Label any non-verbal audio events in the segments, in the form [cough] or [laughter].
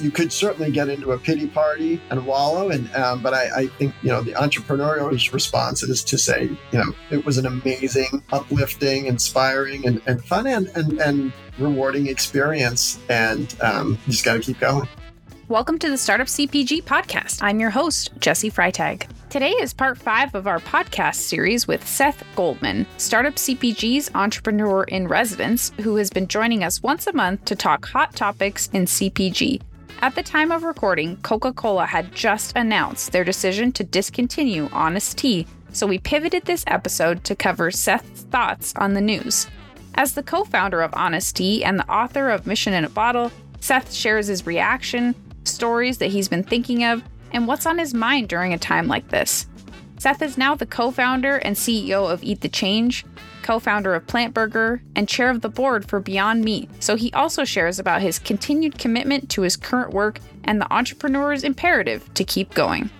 you could certainly get into a pity party and wallow. And um, but I, I think you know the entrepreneurial response is to say you know it was an amazing, uplifting, inspiring, and, and fun and, and and rewarding experience. And um, you just got to keep going. Welcome to the Startup CPG podcast. I'm your host, Jessi Freitag. Today is part five of our podcast series with Seth Goldman, Startup CPG's entrepreneur in residence, who has been joining us once a month to talk hot topics in CPG. At the time of recording, Coca Cola had just announced their decision to discontinue Honest Tea, so we pivoted this episode to cover Seth's thoughts on the news. As the co founder of Honest Tea and the author of Mission in a Bottle, Seth shares his reaction, stories that he's been thinking of, and what's on his mind during a time like this. Seth is now the co founder and CEO of Eat the Change, co founder of PLNT Burger, and chair of the board for Beyond Meat. So he also shares about his continued commitment to his current work and the entrepreneur's imperative to keep going.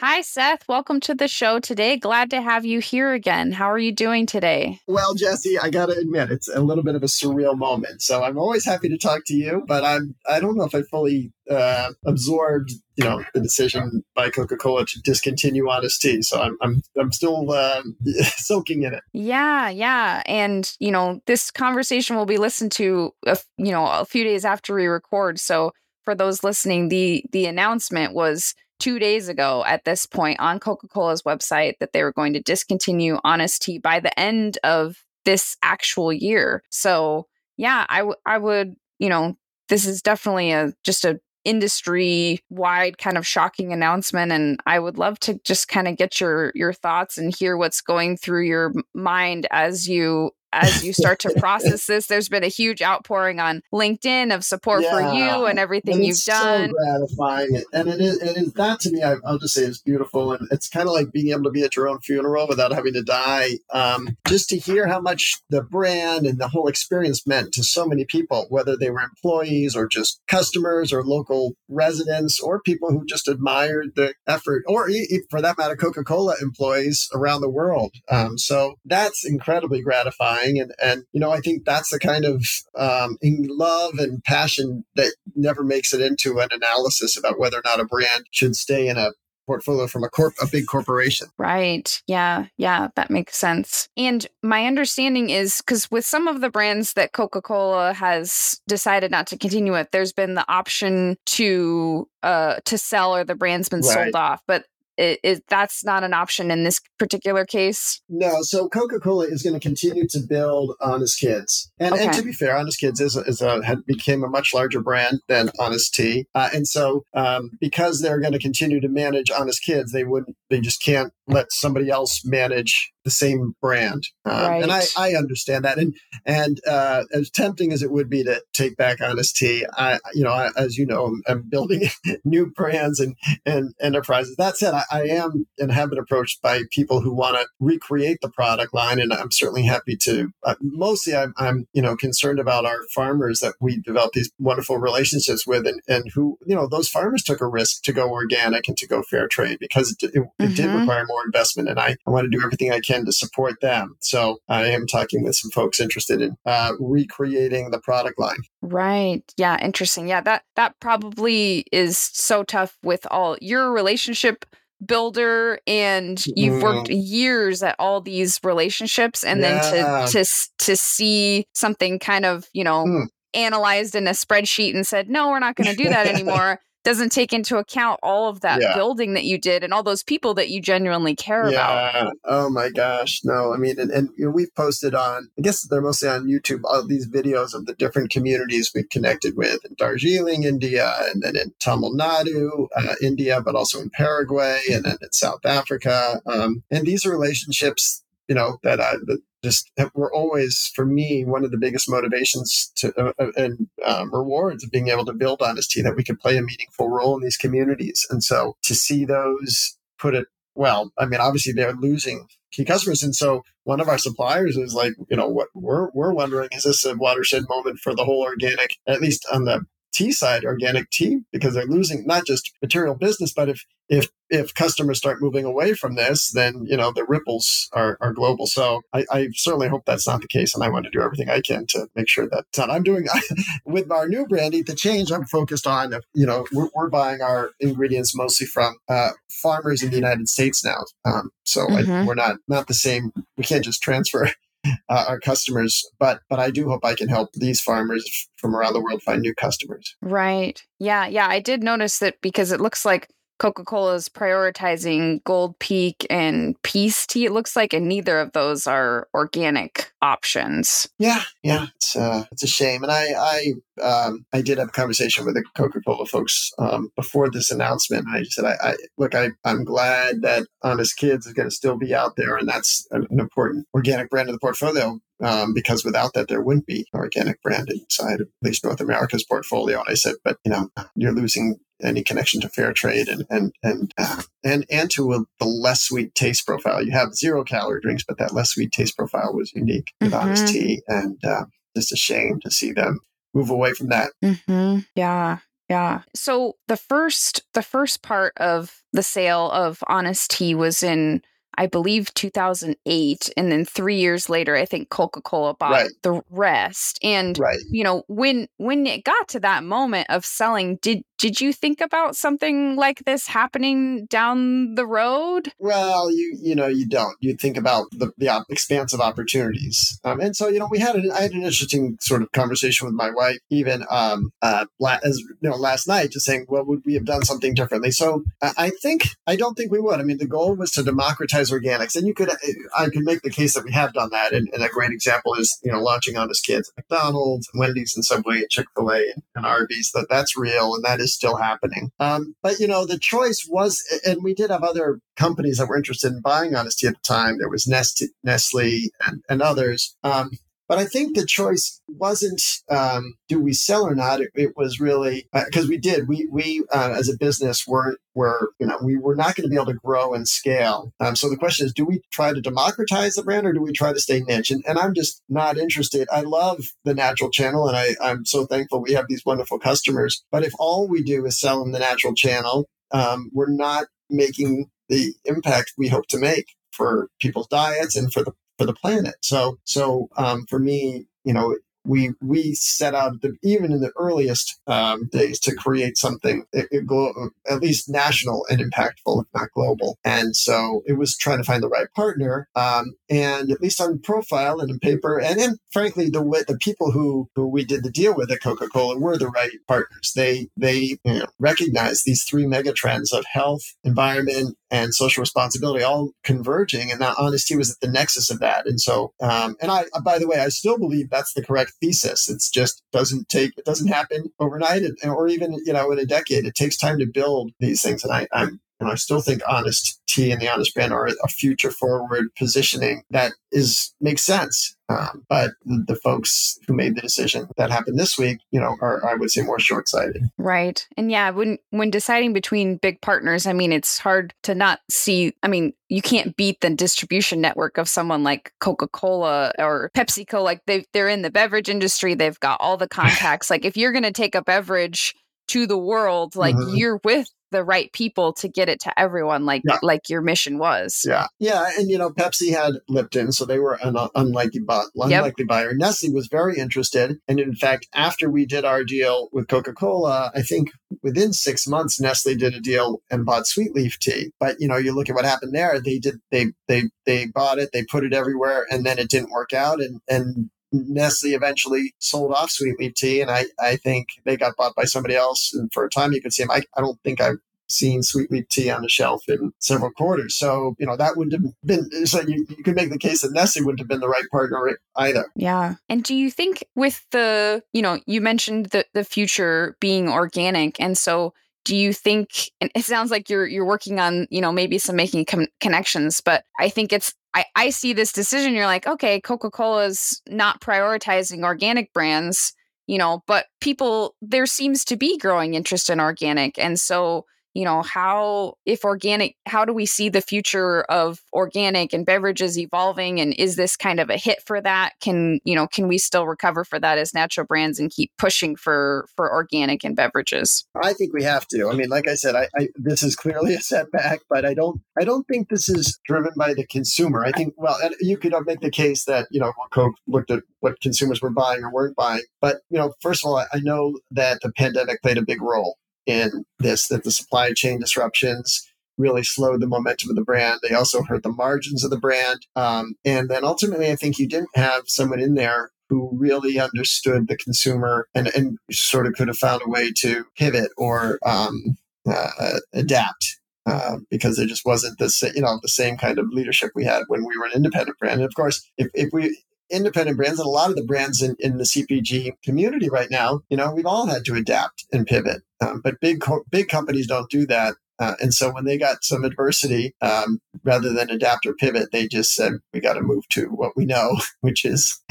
Hi, Seth. Welcome to the show today. Glad to have you here again. How are you doing today? Well, Jessi, I got to admit, it's a little bit of a surreal moment. So I'm always happy to talk to you, but I'm, I don't know if I fully uh, absorbed, you know, the decision by Coca-Cola to discontinue Honest Tea. So I'm, I'm, I'm still uh, [laughs] soaking in it. Yeah, yeah. And, you know, this conversation will be listened to, a, you know, a few days after we record. So for those listening, the, the announcement was two days ago at this point on Coca Cola's website that they were going to discontinue Honest Tea by the end of this actual year. So, yeah, I, w- I would, you know, this is definitely a just a industry wide kind of shocking announcement and I would love to just kind of get your your thoughts and hear what's going through your mind as you as you start to [laughs] process this there's been a huge outpouring on linkedin of support yeah, for you and everything and you've done so gratifying and it is, it is that to me I, will just say is beautiful and it's kind of like being able to be at your own funeral without having to die um, just to hear how much the brand and the whole experience meant to so many people whether they were employees or just customers or local residents or people who just admired the effort or for that matter coca-cola employees around the world um, so that's incredibly gratifying and and you know I think that's the kind of um, love and passion that never makes it into an analysis about whether or not a brand should stay in a portfolio from a corp a big corporation. Right. Yeah. Yeah, that makes sense. And my understanding is cuz with some of the brands that Coca-Cola has decided not to continue with, there's been the option to uh to sell or the brand's been right. sold off. But it, it, that's not an option in this particular case. No, so Coca Cola is going to continue to build Honest Kids, and, okay. and to be fair, Honest Kids is, is a, had became a much larger brand than Honest Tea, uh, and so um, because they're going to continue to manage Honest Kids, they wouldn't, they just can't let somebody else manage the same brand. Um, right. And I, I understand that. And and uh, as tempting as it would be to take back Honest Tea, I you know I, as you know I'm, I'm building [laughs] new brands and and enterprises. That said, I, I am and have been approached by people who want to recreate the product line, and I'm certainly happy to. Uh, mostly, I'm, I'm you know concerned about our farmers that we develop these wonderful relationships with, and and who you know those farmers took a risk to go organic and to go fair trade because it, it, it mm-hmm. did require more investment, and I, I want to do everything I can to support them. So I am talking with some folks interested in uh, recreating the product line. Right. Yeah. Interesting. Yeah. That that probably is so tough with all your relationship builder and you've worked mm-hmm. years at all these relationships and yeah. then to to to see something kind of you know mm. analyzed in a spreadsheet and said no we're not going to do that [laughs] anymore doesn't take into account all of that yeah. building that you did and all those people that you genuinely care yeah. about. Oh my gosh. No, I mean, and, and you know, we've posted on, I guess they're mostly on YouTube, all these videos of the different communities we've connected with in Darjeeling, India, and then in Tamil Nadu, uh, India, but also in Paraguay and then in South Africa. Um, and these relationships you know that I that just were always for me one of the biggest motivations to uh, uh, and um, rewards of being able to build Honest Tea that we could play a meaningful role in these communities. And so to see those put it well i mean obviously they're losing key customers. And so one of our suppliers is like you know what we're we're wondering is this a watershed moment for the whole organic at least on the tea side, organic tea, because they're losing not just material business, but if if if customers start moving away from this, then you know the ripples are, are global. So I, I certainly hope that's not the case, and I want to do everything I can to make sure that not. I'm doing [laughs] with our new brand, Eat the Change. I'm focused on you know we're, we're buying our ingredients mostly from uh, farmers in the United States now. Um, so mm-hmm. I, we're not not the same. We can't just transfer uh, our customers. But but I do hope I can help these farmers from around the world find new customers. Right. Yeah. Yeah. I did notice that because it looks like Coca Cola is prioritizing Gold Peak and Peace Tea. It looks like, and neither of those are organic options. Yeah, yeah, it's uh, it's a shame. And I I um, I did have a conversation with the Coca Cola folks um, before this announcement. and I said, I, I look, I I'm glad that Honest Kids is going to still be out there, and that's an, an important organic brand of the portfolio. Um, because without that, there wouldn't be an organic brand inside at least North America's portfolio. And I said, but you know, you're losing any connection to fair trade and and and uh, and and to a, the less sweet taste profile. You have zero calorie drinks, but that less sweet taste profile was unique with mm-hmm. honest tea, and uh, just a shame to see them move away from that. Mm-hmm. Yeah. Yeah. So the first the first part of the sale of Honest Tea was in I believe 2008 and then 3 years later I think Coca-Cola bought right. the rest. And right. you know, when when it got to that moment of selling, did did you think about something like this happening down the road? Well, you you know you don't. You think about the, the expansive opportunities, um, and so you know we had an, I had an interesting sort of conversation with my wife even um, uh, as you know last night, just saying, well, would we have done something differently? So I think I don't think we would. I mean, the goal was to democratize organics, and you could I could make the case that we have done that, and, and a great example is you know launching Honest Kids at McDonald's, and Wendy's, and Subway, and Chick Fil A, and, and Arby's. That that's real, and that is is still happening. Um, but you know, the choice was, and we did have other companies that were interested in buying Honest Tea at the time. There was Nestle, Nestle and, and others. Um, but I think the choice wasn't um, do we sell or not. It, it was really because uh, we did. We we uh, as a business were were you know we were not going to be able to grow and scale. Um, so the question is, do we try to democratize the brand or do we try to stay niche? And, and I'm just not interested. I love the natural channel, and I I'm so thankful we have these wonderful customers. But if all we do is sell in the natural channel, um, we're not making the impact we hope to make for people's diets and for the for the planet. So, so um, for me, you know, we we set out the, even in the earliest um, days to create something it, it glo- at least national and impactful, if not global. And so it was trying to find the right partner. Um, and at least on profile and in paper, and then frankly, the the people who who we did the deal with at Coca Cola were the right partners. They they you know, recognized these three mega trends of health, environment, and social responsibility all converging, and that Honest Tea was at the nexus of that. And so, um, and I by the way, I still believe that's the correct thesis. It's just doesn't take it doesn't happen overnight, or even you know in a decade. It takes time to build these things, and I, I'm and I still think Honest Tea and the Honest Brand are a future forward positioning that is makes sense. Um, but the folks who made the decision that happened this week, you know, are I would say more short sighted. Right. And yeah, when when deciding between big partners, I mean, it's hard to not see. I mean, you can't beat the distribution network of someone like Coca Cola or PepsiCo. Like they they're in the beverage industry, they've got all the contacts. like if you're going to take a beverage to the world like mm-hmm. you're with the right people to get it to everyone like yeah. like your mission was yeah yeah and you know pepsi had lipton so they were an unlikely, bu- unlikely yep. buyer nestle was very interested and in fact after we did our deal with coca-cola i think within six months nestle did a deal and bought sweet leaf tea but you know you look at what happened there they did they they they bought it they put it everywhere and then it didn't work out and and Nestle eventually sold off Sweet Leaf Tea, and I, I think they got bought by somebody else. And for a time, you could see them. I, I don't think I've seen Sweet Leaf Tea on the shelf in several quarters. So, you know, that wouldn't have been, so you, you could make the case that Nestle wouldn't have been the right partner either. Yeah. And do you think with the, you know, you mentioned the, the future being organic. And so, do you think and it sounds like you're you're working on you know maybe some making com- connections but i think it's I, I see this decision, you're like, okay, Coca Cola's not prioritizing organic brands, you know, but people, there seems to be growing interest in organic. And so, you know, how, if organic, how do we see the future of organic and beverages evolving? And is this kind of a hit for that? Can, you know, can we still recover for that as natural brands and keep pushing for, for organic and beverages? I think we have to. I mean, like I said, I, I this is clearly a setback, but I don't, I don't think this is driven by the consumer. I think, well, and you could uh, make the case that, you know, Coke looked at what consumers were buying or weren't buying. But, you know, first of all, I know that the pandemic played a big role in this, that the supply chain disruptions really slowed the momentum of the brand. They also hurt the margins of the brand. Um, and then ultimately, I think you didn't have someone in there who really understood the consumer and, and sort of could have found a way to pivot or um, uh, adapt. Uh, because there just wasn't the you know the same kind of leadership we had when we were an independent brand. And of course, if, if we independent brands and a lot of the brands in, in the CPG community right now, you know, we've all had to adapt and pivot. Um, but big co- big companies don't do that. Uh, and so when they got some adversity, um, rather than adapt or pivot, they just said, we got to move to what we know, [laughs] which is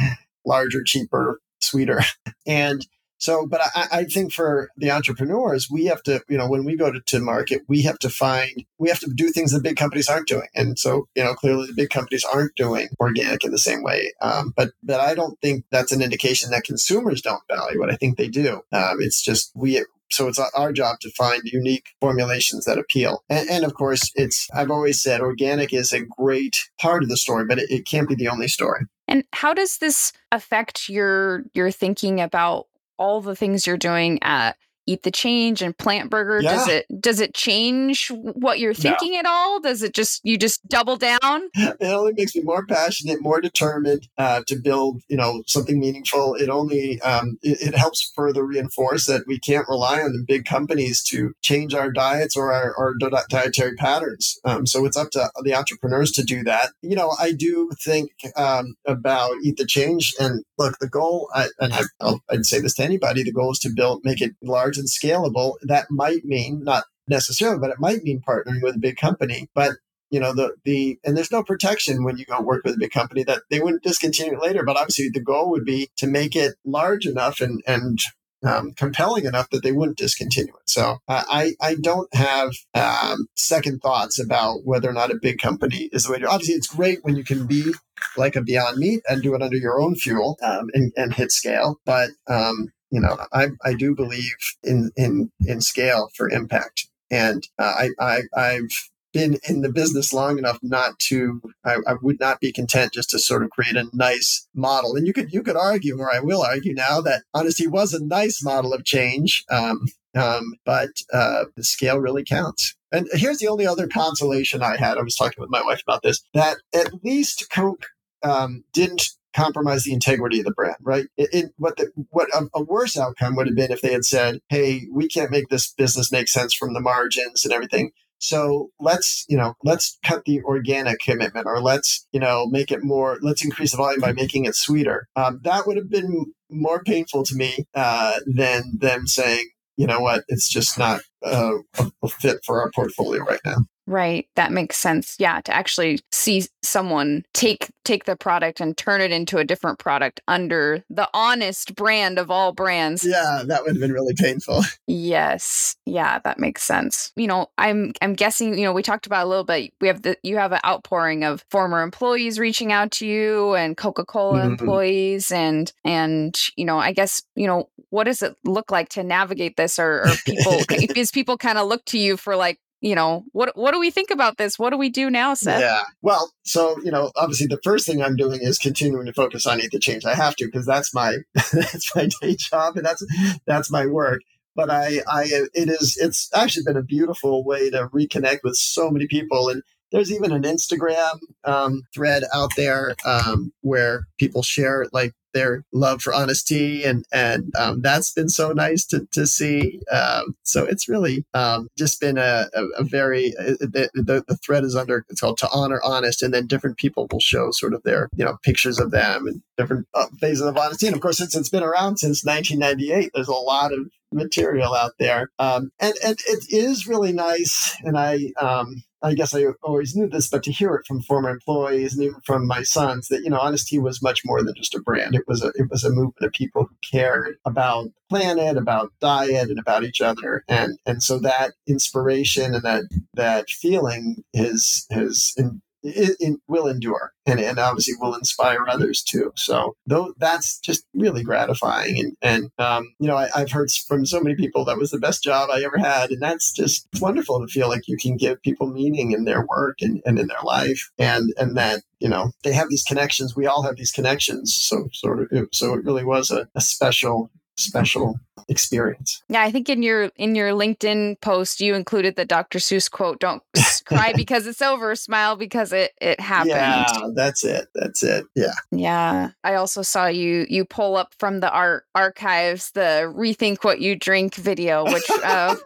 larger, cheaper, sweeter. [laughs] And so, but I, I, think for the entrepreneurs, we have to, you know, when we go to, to market, we have to find, we have to do things that big companies aren't doing. And so, you know, clearly the big companies aren't doing organic in the same way. Um, but, but I don't think that's an indication that consumers don't value it. I think they do. Um, it's just we, so it's our job to find unique formulations that appeal. And, and, of course, it's, I've always said organic is a great part of the story, but it, it can't be the only story. And how does this affect your, your thinking about all the things you're doing at eat the change and PLNT burger? Yeah. does it does it change what you're thinking no. at all? Does it just you just double down? It only makes me more passionate more determined uh, to build you know something meaningful. It only um, it, it, helps further reinforce that we can't rely on the big companies to change our diets or our, our dietary patterns. Um, so it's up to the entrepreneurs to do that. You know i do think um, about eat the change. And look the goal I, and I, i'd say this to anybody the goal is to build make it large large and scalable, that might mean not necessarily, but it might mean partnering with a big company. But you know the the and there's no protection when you go work with a big company that they wouldn't discontinue it later. But obviously, the goal would be to make it large enough and and um, compelling enough that they wouldn't discontinue it. So uh, I I don't have um, second thoughts about whether or not a big company is the way to. Obviously, it's great when you can be like a Beyond Meat and do it under your own fuel um, and, and hit scale. But um, you know, I, I do believe in, in, in scale for impact. And uh, I, I, I've been in the business long enough not to, I, I, would not be content just to sort of create a nice model. And you could, you could argue, or I will argue now that Honest Tea was a nice model of change. Um, um, but uh, the scale really counts. And here's the only other consolation I had. I was talking with my wife about this that at least Coke um, didn't compromise the integrity of the brand, right? It, it, what the, what a, a, worse outcome would have been if they had said, "Hey, we can't make this business make sense from the margins and everything." So let's, you know, let's cut the organic commitment, or let's, you know, make it more. Let's increase the volume by making it sweeter. Um, that would have been more painful to me uh, than them saying, you know what, it's just not uh, a fit for our portfolio right now. Right, that makes sense. Yeah, to actually see someone take take the product and turn it into a different product under the honest brand of all brands. Yeah, that would have been really painful. [laughs] Yes. Yeah, that makes sense. You know, I'm I'm guessing, you know, we talked about a little bit. We have the you have an outpouring of former employees reaching out to you and Coca-Cola mm-hmm. employees and and you know, I guess, you know, what does it look like to navigate this or, or people [laughs] is people kind of look to you for like you know, what what do we think about this? What do we do now, Seth? Yeah. Well, so you know, obviously, the first thing I'm doing is continuing to focus on Eat the Change. I have to because that's my [laughs] that's my day job and that's that's my work. But I, I, it is, it's actually been a beautiful way to reconnect with so many people and there's even an Instagram um, thread out there um, where people share like their love for Honest Tea, and and um, that's been so nice to to see. Um, so it's really um, just been a, a, a very uh, the, the, the thread is under it's called to honor honest, and then different people will show sort of their you know pictures of them and different uh, phases of Honest Tea. And of course, since it's been around since 1998, there's a lot of material out there, um, and and it is really nice. And I um, I guess I always knew this, but to hear it from former employees and even from my sons that, you know, Honest Tea was much more than just a brand. It was a, it was a movement of people who cared about planet, about diet and about each other. And, and so that inspiration and that, that feeling is, has in, it, it, will endure and, and obviously will inspire others too. So though that's just really gratifying. And, and um, you know, I, have heard from so many people that was the best job I ever had. And that's just wonderful to feel like you can give people meaning in their work and, and in their life and, and that, you know, they have these connections. We all have these connections. So sort of, so it really was a, a special special experience. Yeah, I think in your in your LinkedIn post you included the Dr. Seuss quote, don't [laughs] cry because it's over, smile because it it happened. Yeah, that's it. That's it. Yeah. Yeah. I also saw you you pull up from the art archives the rethink what you drink video which uh... [laughs]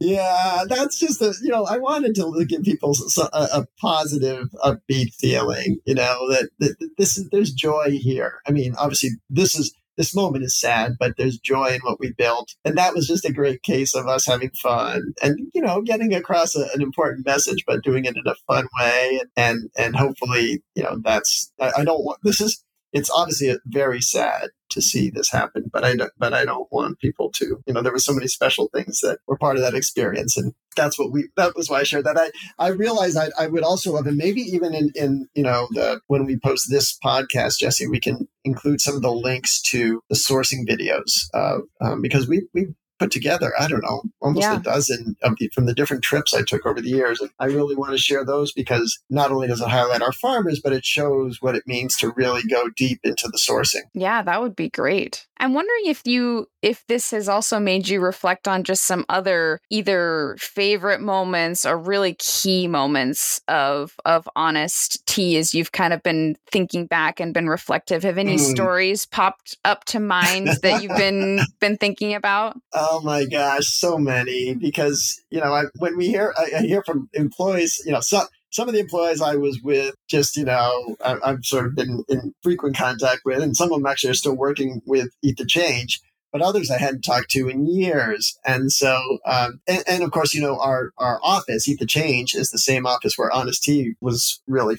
Yeah, that's just a, you know, I wanted to give people a, a positive upbeat feeling, you know, that, that this is there's joy here. I mean, obviously this is this moment is sad, but there's joy in what we built. And that was just a great case of us having fun and, you know, getting across a, an important message, but doing it in a fun way. And, and hopefully, you know, that's, I, I don't want, this is, it's obviously very sad to see this happen, but I don't, but I don't want people to, you know, there were so many special things that were part of that experience. And that's what we, that was why I shared that. I, I realized I, I would also love, and maybe even in, in, you know, the, when we post this podcast, Jessi, we can include some of the links to the sourcing videos, uh, um, because we, we put together, I don't know, almost yeah. a dozen of the, from the different trips I took over the years. And I really want to share those because not only does it highlight our farmers, but it shows what it means to really go deep into the sourcing. Yeah, that would be great. I'm wondering if you if this has also made you reflect on just some other either favorite moments or really key moments of of honest tea as you've kind of been thinking back and been reflective. Have any mm. stories popped up to mind that you've been [laughs] been thinking about? Oh my gosh, so many because you know I, when we hear I, I hear from employees, you know, some some of the employees I was with, just you know, I, have sort of been in frequent contact with, and some of them actually are still working with Eat the Change. But others I hadn't talked to in years, and so um, and, and, of course, you know, our our office, Eat the Change, is the same office where Honest Tea was really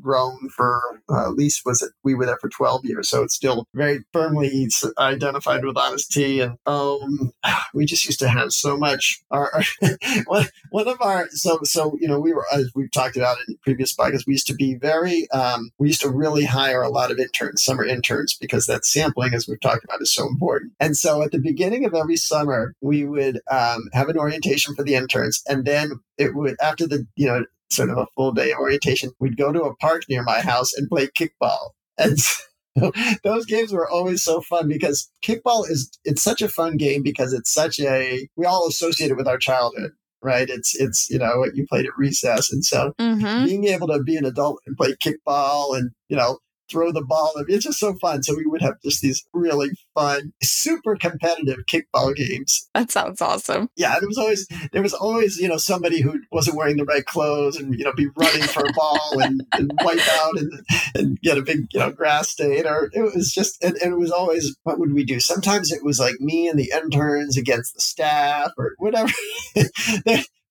grown for uh, at least was it we were there for 12 years so it's still very firmly identified with Honest Tea and um [sighs] we just used to have so much our, our [laughs] one, of our so so you know we were as we've talked about in previous podcasts we used to be very um we used to really hire a lot of interns summer interns because that sampling as we've talked about is so important. And so at the beginning of every summer we would um, have an orientation for the interns and then it would after the you know sort of a full day orientation, we'd go to a park near my house and play kickball. And [laughs] so those games were always so fun because kickball is it's such a fun game because it's such a we all associate it with our childhood right? It's it's you know what you played at recess, and so mm-hmm. being able to be an adult and play kickball and you know throw the ball. I mean, It's just so fun. So we would have just these really fun, super competitive kickball games. That sounds awesome. Yeah, there was always there was always you know somebody who wasn't wearing the right clothes and you know be running for a ball and, and wipe out and and get a big you know grass stain or it was just and, and it was always what would we do? Sometimes it was like me and the interns against the staff or whatever. [laughs]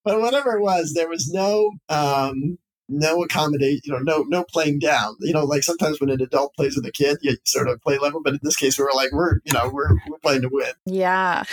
but whatever it was, there was no um, no accommodate, you know, no no playing down. You know, like sometimes when an adult plays with a kid, you sort of play level, but in this case, we were like, we're you know, we're we're playing to win. Yeah,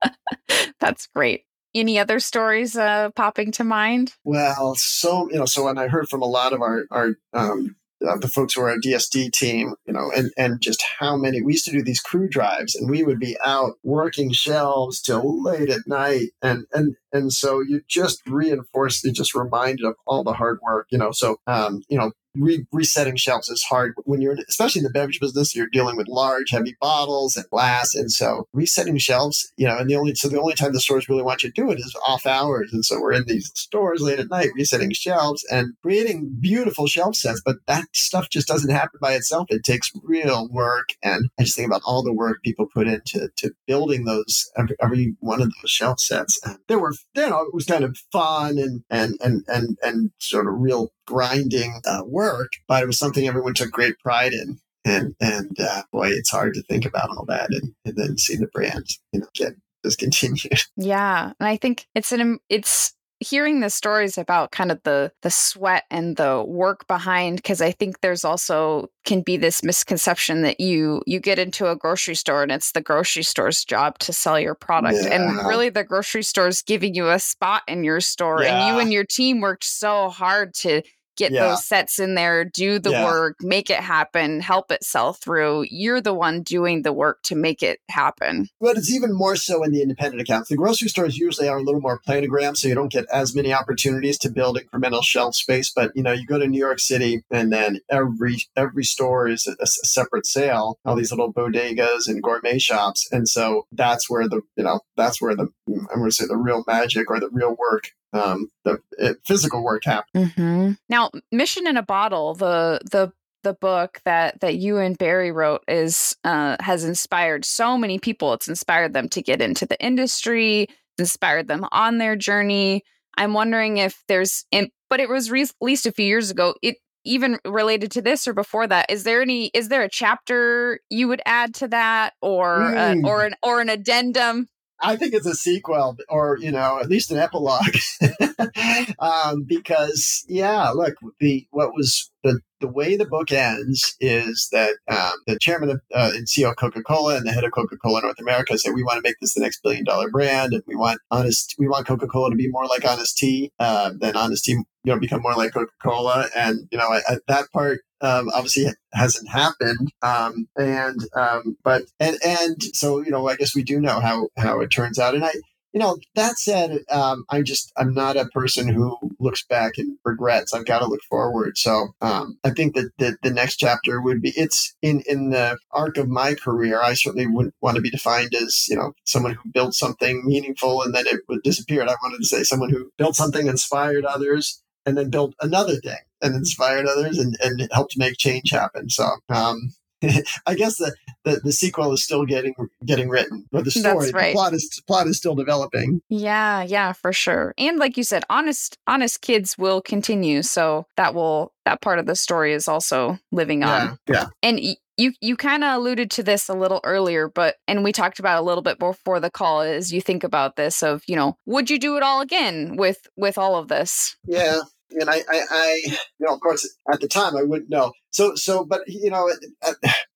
[laughs] that's great. Any other stories uh, popping to mind? Well, so you know, so when I heard from a lot of our our um, uh, the folks who are our DSD team, you know, and, and just how many we used to do these crew drives and we would be out working shelves till late at night. And, and, and so you just reinforced, it just reminded of all the hard work, you know, so, um, you know, re- resetting shelves is hard when you're, especially in the beverage business, you're dealing with large, heavy bottles and glass. And so resetting shelves, you know, and the only, so the only time the stores really want you to do it is off hours. And so we're in these stores late at night, resetting shelves and creating beautiful shelf sets. But that stuff just doesn't happen by itself. It takes real work. And I just think about all the work people put into to building those, every, every one of those shelf sets. And there were, you know, it was kind of fun and, and, and, and, and sort of real grinding uh, work, but it was something everyone took great pride in. And and uh, boy, it's hard to think about all that and, and then see the brand, you know, get discontinued. [laughs] Yeah, and I think it's an it's hearing the stories about kind of the the sweat and the work behind because I think there's also can be this misconception that you you get into a grocery store and it's the grocery store's job to sell your product yeah. and really the grocery store's giving you a spot in your store yeah. and you and your team worked so hard to get yeah. those sets in there, do the yeah. work, make it happen, help it sell through. You're the one doing the work to make it happen. But it's even more so in the independent accounts. The grocery stores usually are a little more planogram, so you don't get as many opportunities to build incremental shelf space. But you know, you go to New York City, and then every every store is a, a separate sale. All these little bodegas and gourmet shops, and so that's where the you know that's where the mm, I'm going to say the real magic or the real work um, the it, physical work happens. Mm-hmm. Now, Mission in a Bottle, the the the book that that you and Barry wrote is uh, has inspired so many people. It's inspired them to get into the industry, inspired them on their journey. I'm wondering if there's, but it was re- released a few years ago. It even related to this or before that is there any is there a chapter you would add to that or mm. uh, or an or an addendum I think it's a sequel or, you know, at least an epilogue. [laughs] um, because, yeah, look, the what was the, the way the book ends is that um, the chairman of, uh, and CEO of Coca Cola and the head of Coca Cola North America said, we want to make this the next billion dollar brand. And we want honest, we want Coca Cola to be more like Honest Tea, uh, than Honest Tea, you know, become more like Coca Cola. And, you know, I, I, that part um, obviously hasn't happened. Um, and um, but and and so you know, I guess we do know how how it turns out. And I, you know, that said, um, I'm just I'm not a person who looks back and regrets. I've got to look forward. So um, I think that the, the next chapter would be it's in in the arc of my career. I certainly wouldn't want to be defined as you know someone who built something meaningful and then it would disappear. I wanted to say someone who built something, inspired others, and then built another thing and inspired others and, and helped make change happen. So um, [laughs] I guess the, the, the sequel is still getting getting written, but the story, right. the plot is plot is still developing. Yeah, yeah, for sure. And like you said, honest honest kids will continue, so that will that part of the story is also living on. Yeah. And y- you you kind of alluded to this a little earlier, but and we talked about a little bit before the call. As you think about this, of you know, would you do it all again with with all of this? Yeah, and I, I, I, [laughs] you know, of course, at the time I wouldn't know. So, so, but you know,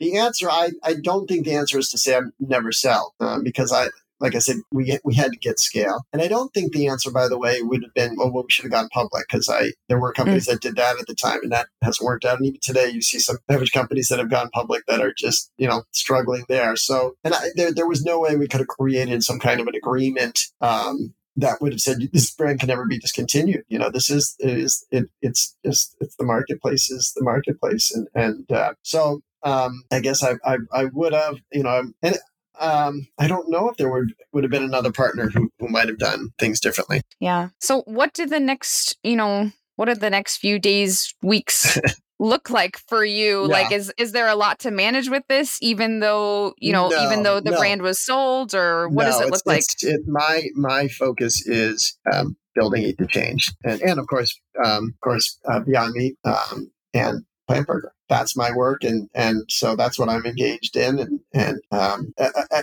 the answer, I, I don't think the answer is to say I'm never sell um, because I, like I said, we we had to get scale, and I don't think the answer, by the way, would have been, well, well we should have gone public because I there were companies mm-hmm. that did that at the time, and that hasn't worked out. And even today, you see some beverage companies that have gone public that are just you know struggling there. So, and I, there there was no way we could have created some kind of an agreement um, that would have said this brand can never be discontinued. You know, this is is it, it's just it's the marketplace is the marketplace, and and uh, so um, I guess I, I I would have you know and um, I don't know if there would would have been another partner who who might have done things differently. Yeah. So what did the next you know what are the next few days weeks [laughs] look like for you? Yeah. Like, is is there a lot to manage with this, even though you know, no, even though the no. brand was sold, or what no, does it look like? It, my my focus is um, building Eat the Change, and and of course, um, of course, uh, Beyond Meat um, and PLNT Burger that's my work and and so that's what I'm engaged in and and um,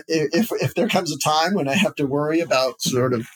if if there comes a time when I have to worry about sort of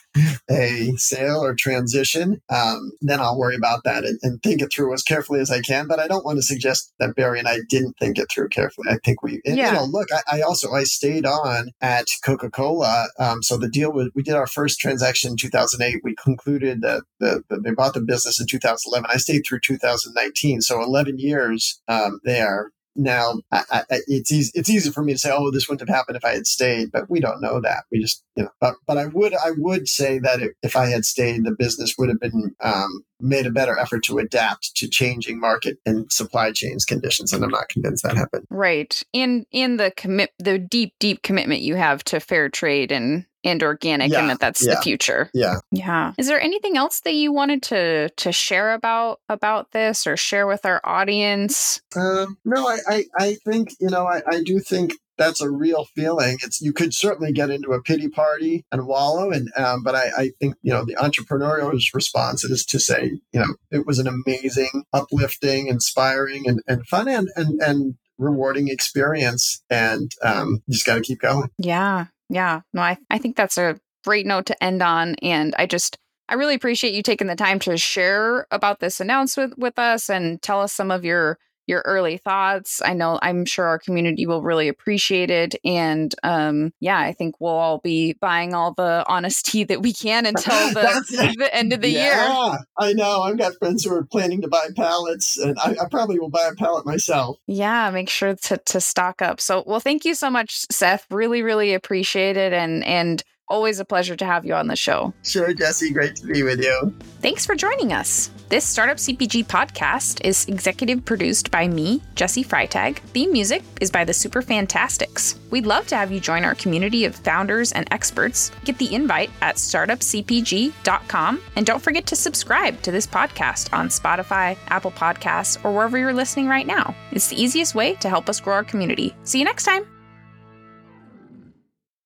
a sale or transition um, then I'll worry about that and, and, think it through as carefully as I can but I don't want to suggest that Barry and I didn't think it through carefully. I think we and, yeah. you know look I, I, also I stayed on at Coca-Cola um, so the deal was we did our first transaction in 2008 we concluded that the, the, they bought the business in 2011 I stayed through 2019 so 11 years uh, um, there. Now, I, I, it's easy. It's easy for me to say, "Oh, this wouldn't have happened if I had stayed," but we don't know that. We just, you know. But, but I would, I would say that if, if I had stayed, the business would have been um, made a better effort to adapt to changing market and supply chains conditions, and I'm not convinced that happened. Right. In in the commit, the deep, deep commitment you have to fair trade and and organic yeah, and that that's yeah, the future. Yeah. Yeah. Is there anything else that you wanted to to share about about this or share with our audience? Um, no, I, I, I think, you know, I, I do think that's a real feeling. It's you could certainly get into a pity party and wallow, and um, but I, I think you know the entrepreneurial response is to say you know it was an amazing, uplifting, inspiring, and, and fun and and and rewarding experience, and um, you just got to keep going. Yeah, yeah. No, I, I think that's a great note to end on. And I just, I really appreciate you taking the time to share about this announcement with us and tell us some of your your early thoughts. I know I'm sure our community will really appreciate it. And um, yeah, I think we'll all be buying all the honest tea that we can [laughs] until the, the end of the yeah, year. I know. I've got friends who are planning to buy pallets, and I, I, probably will buy a pallet myself. Yeah, make sure to to stock up. So well, thank you so much, Seth. Really, really appreciate it. And and Always a pleasure to have you on the show. Sure, Jessi. Great to be with you. Thanks for joining us. This Startup CPG podcast is executive produced by me, Jessi Freitag. Theme music is by the Super Fantastics. We'd love to have you join our community of founders and experts. Get the invite at startupcpg.com. And don't forget to subscribe to this podcast on Spotify, Apple Podcasts, or wherever you're listening right now. It's the easiest way to help us grow our community. See you next time.